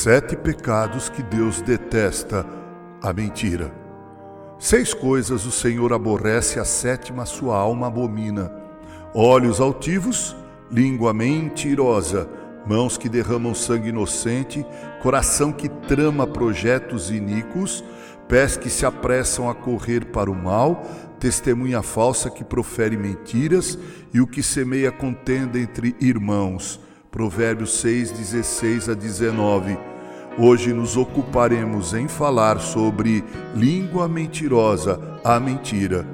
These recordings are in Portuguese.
Sete pecados que Deus detesta: a mentira. Seis coisas o Senhor aborrece, a sétima sua alma abomina: olhos altivos, língua mentirosa, mãos que derramam sangue inocente, coração que trama projetos iníquos, pés que se apressam a correr para o mal, testemunha falsa que profere mentiras e o que semeia contenda entre irmãos Provérbios 6, 16 a 19. Hoje nos ocuparemos em falar sobre língua mentirosa, a mentira.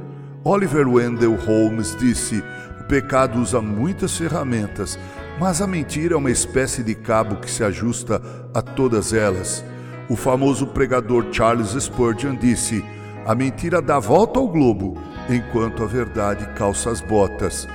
Oliver Wendell Holmes disse: o pecado usa muitas ferramentas, mas a mentira é uma espécie de cabo que se ajusta a todas elas. O famoso pregador Charles Spurgeon disse: a mentira dá volta ao globo, enquanto a verdade calça as botas.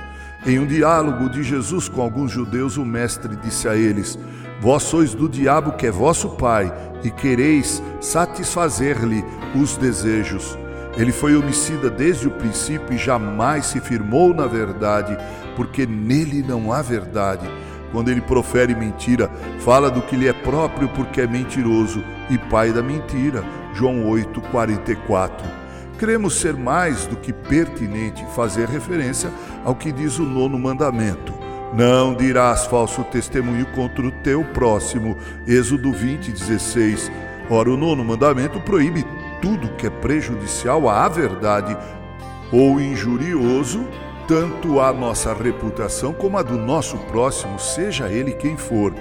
Em um diálogo de Jesus com alguns judeus, o mestre disse a eles: Vós sois do diabo que é vosso pai, e quereis satisfazer-lhe os desejos. Ele foi homicida desde o princípio e jamais se firmou na verdade, porque nele não há verdade. Quando ele profere mentira, fala do que lhe é próprio, porque é mentiroso e pai da mentira. João 8, 44 cremos ser mais do que pertinente fazer referência ao que diz o nono mandamento. Não dirás falso testemunho contra o teu próximo. Êxodo 20, 16. Ora, o nono mandamento proíbe tudo que é prejudicial à verdade ou injurioso, tanto à nossa reputação como à do nosso próximo, seja ele quem for.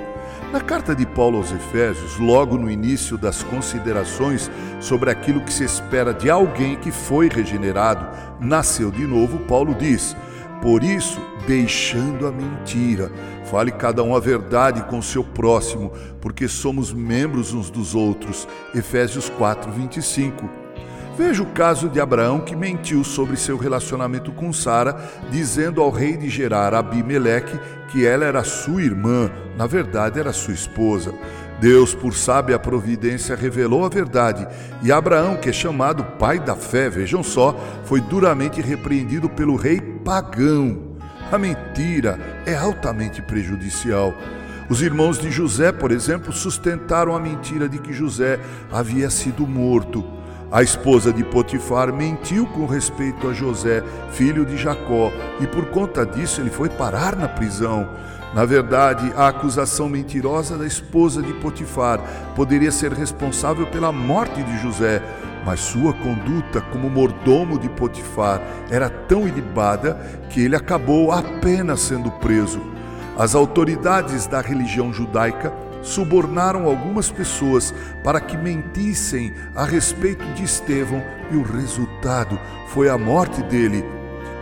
Na carta de Paulo aos Efésios, logo no início das considerações sobre aquilo que se espera de alguém que foi regenerado, nasceu de novo, Paulo diz: Por isso, deixando a mentira, fale cada um a verdade com o seu próximo, porque somos membros uns dos outros. Efésios 4, 25. Veja o caso de Abraão que mentiu sobre seu relacionamento com Sara, dizendo ao rei de Gerar, Abimeleque, que ela era sua irmã, na verdade era sua esposa. Deus, por sábia providência, revelou a verdade, e Abraão, que é chamado pai da fé, vejam só, foi duramente repreendido pelo rei pagão. A mentira é altamente prejudicial. Os irmãos de José, por exemplo, sustentaram a mentira de que José havia sido morto. A esposa de Potifar mentiu com respeito a José, filho de Jacó, e por conta disso ele foi parar na prisão. Na verdade, a acusação mentirosa da esposa de Potifar poderia ser responsável pela morte de José, mas sua conduta como mordomo de Potifar era tão ilibada que ele acabou apenas sendo preso. As autoridades da religião judaica subornaram algumas pessoas para que mentissem a respeito de Estevão e o resultado foi a morte dele.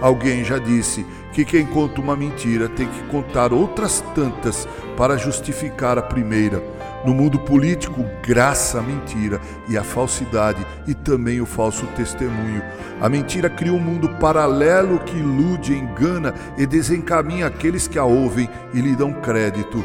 Alguém já disse que quem conta uma mentira tem que contar outras tantas para justificar a primeira. No mundo político, graça à mentira e à falsidade e também o falso testemunho. A mentira cria um mundo paralelo que ilude, engana e desencaminha aqueles que a ouvem e lhe dão crédito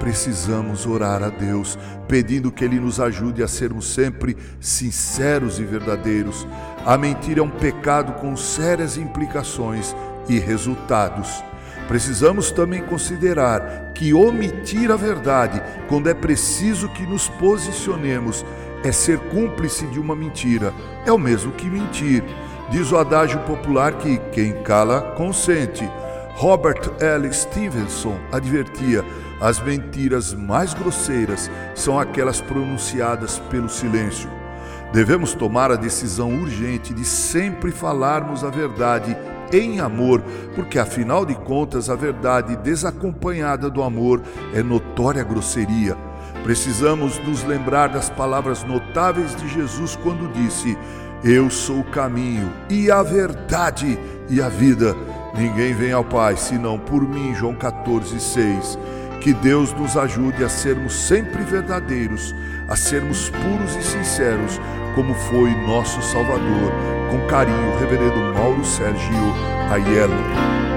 precisamos orar a Deus, pedindo que Ele nos ajude a sermos sempre sinceros e verdadeiros. A mentira é um pecado com sérias implicações e resultados. Precisamos também considerar que omitir a verdade, quando é preciso que nos posicionemos, é ser cúmplice de uma mentira, é o mesmo que mentir. Diz o adágio popular que quem cala, consente. Robert L. Stevenson advertia: as mentiras mais grosseiras são aquelas pronunciadas pelo silêncio. Devemos tomar a decisão urgente de sempre falarmos a verdade em amor, porque afinal de contas a verdade desacompanhada do amor é notória grosseria. Precisamos nos lembrar das palavras notáveis de Jesus quando disse: Eu sou o caminho e a verdade e a vida. Ninguém vem ao Pai senão por mim. João 14, 6. Que Deus nos ajude a sermos sempre verdadeiros, a sermos puros e sinceros, como foi nosso Salvador. Com carinho, Reverendo Mauro Sérgio Aiello.